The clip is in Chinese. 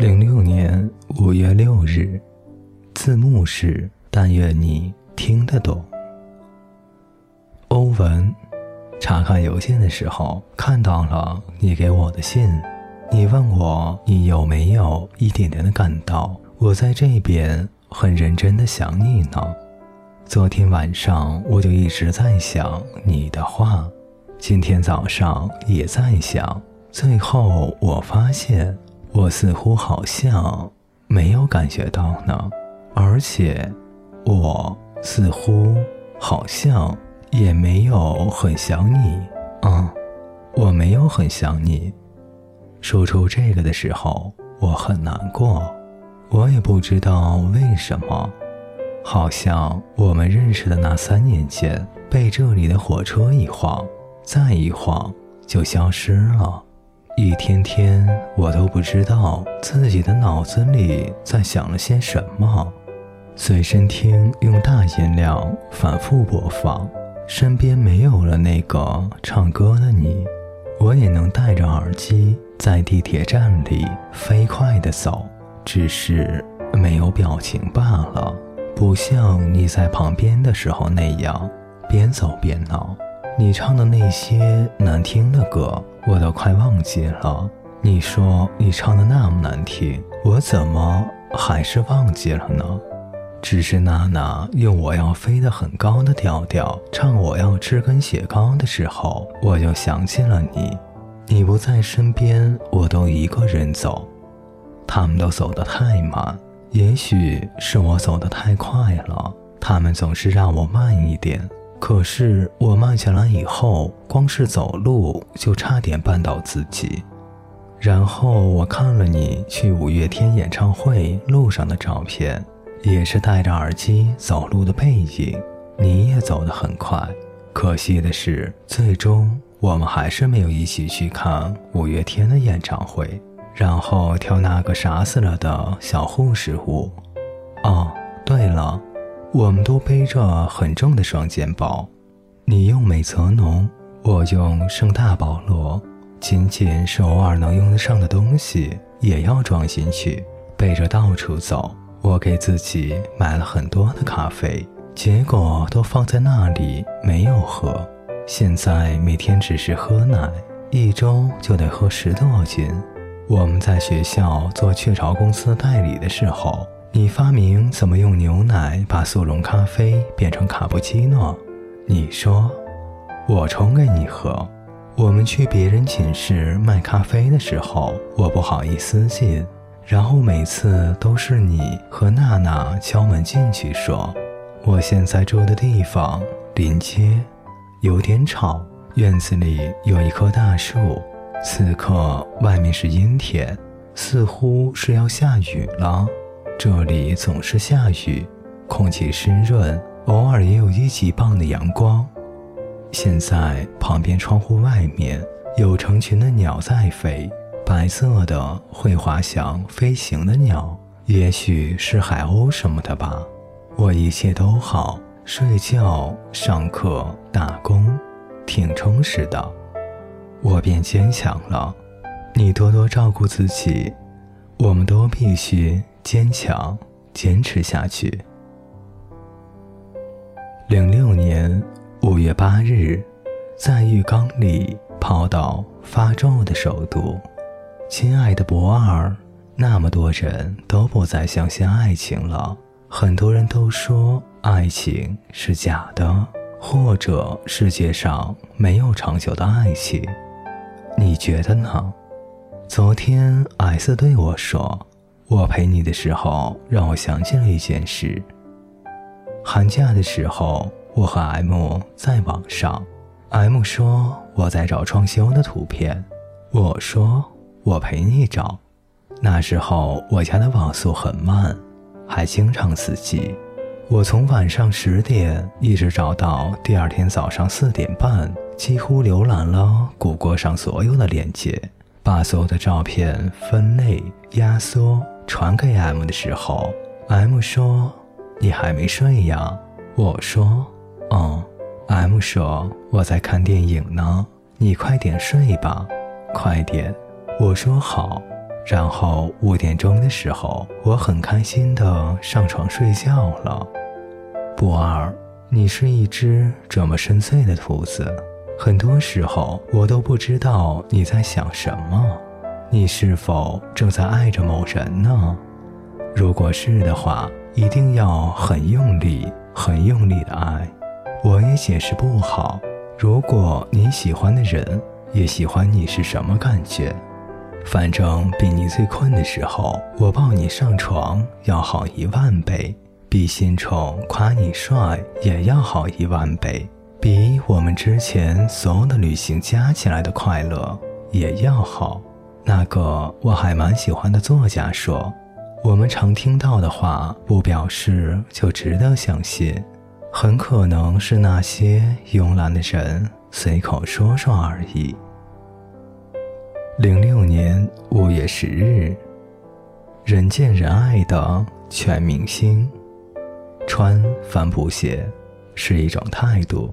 零六年五月六日，字幕是“但愿你听得懂”。欧文，查看邮件的时候看到了你给我的信，你问我你有没有一点点的感到我在这边很认真的想你呢？昨天晚上我就一直在想你的话，今天早上也在想，最后我发现。我似乎好像没有感觉到呢，而且我似乎好像也没有很想你。嗯，我没有很想你。说出这个的时候，我很难过，我也不知道为什么，好像我们认识的那三年间，被这里的火车一晃，再一晃就消失了。一天天，我都不知道自己的脑子里在想了些什么。随身听用大音量反复播放，身边没有了那个唱歌的你，我也能戴着耳机在地铁站里飞快地走，只是没有表情罢了，不像你在旁边的时候那样边走边闹。你唱的那些难听的歌。我都快忘记了。你说你唱的那么难听，我怎么还是忘记了呢？只是娜娜用我要飞得很高的调调唱我要吃根雪糕的时候，我就想起了你。你不在身边，我都一个人走。他们都走得太慢，也许是我走得太快了。他们总是让我慢一点。可是我慢下来以后，光是走路就差点绊倒自己。然后我看了你去五月天演唱会路上的照片，也是戴着耳机走路的背影。你也走得很快。可惜的是，最终我们还是没有一起去看五月天的演唱会，然后跳那个傻死了的小护士舞。哦，对了。我们都背着很重的双肩包，你用美泽浓，我用圣大保罗，仅仅是偶尔能用得上的东西也要装进去，背着到处走。我给自己买了很多的咖啡，结果都放在那里没有喝。现在每天只是喝奶，一周就得喝十多斤。我们在学校做雀巢公司代理的时候。你发明怎么用牛奶把速溶咖啡变成卡布奇诺？你说，我冲给你喝。我们去别人寝室卖咖啡的时候，我不好意思进，然后每次都是你和娜娜敲门进去说：“我现在住的地方临街，有点吵。院子里有一棵大树，此刻外面是阴天，似乎是要下雨了。”这里总是下雨，空气湿润，偶尔也有一级棒的阳光。现在旁边窗户外面有成群的鸟在飞，白色的会滑翔飞行的鸟，也许是海鸥什么的吧。我一切都好，睡觉、上课、打工，挺充实的。我变坚强了，你多多照顾自己，我们都必须。坚强，坚持下去。零六年五月八日，在浴缸里泡到发皱的首都，亲爱的博二，那么多人都不再相信爱情了，很多人都说爱情是假的，或者世界上没有长久的爱情，你觉得呢？昨天 S 对我说。我陪你的时候，让我想起了一件事。寒假的时候，我和 M 在网上，M 说我在找装修的图片，我说我陪你找。那时候我家的网速很慢，还经常死机。我从晚上十点一直找到第二天早上四点半，几乎浏览了谷歌上所有的链接，把所有的照片分类压缩。传给 M 的时候，M 说：“你还没睡呀？”我说：“嗯。”M 说：“我在看电影呢，你快点睡吧，快点。”我说：“好。”然后五点钟的时候，我很开心的上床睡觉了。不二，你是一只这么深邃的兔子，很多时候我都不知道你在想什么。你是否正在爱着某人呢？如果是的话，一定要很用力、很用力的爱。我也解释不好。如果你喜欢的人也喜欢你，是什么感觉？反正比你最困的时候，我抱你上床要好一万倍；比新宠夸你帅也要好一万倍；比我们之前所有的旅行加起来的快乐也要好。那个我还蛮喜欢的作家说：“我们常听到的话，不表示就值得相信，很可能是那些慵懒的人随口说说而已。”零六年五月十日，人见人爱的全明星，穿帆布鞋是一种态度。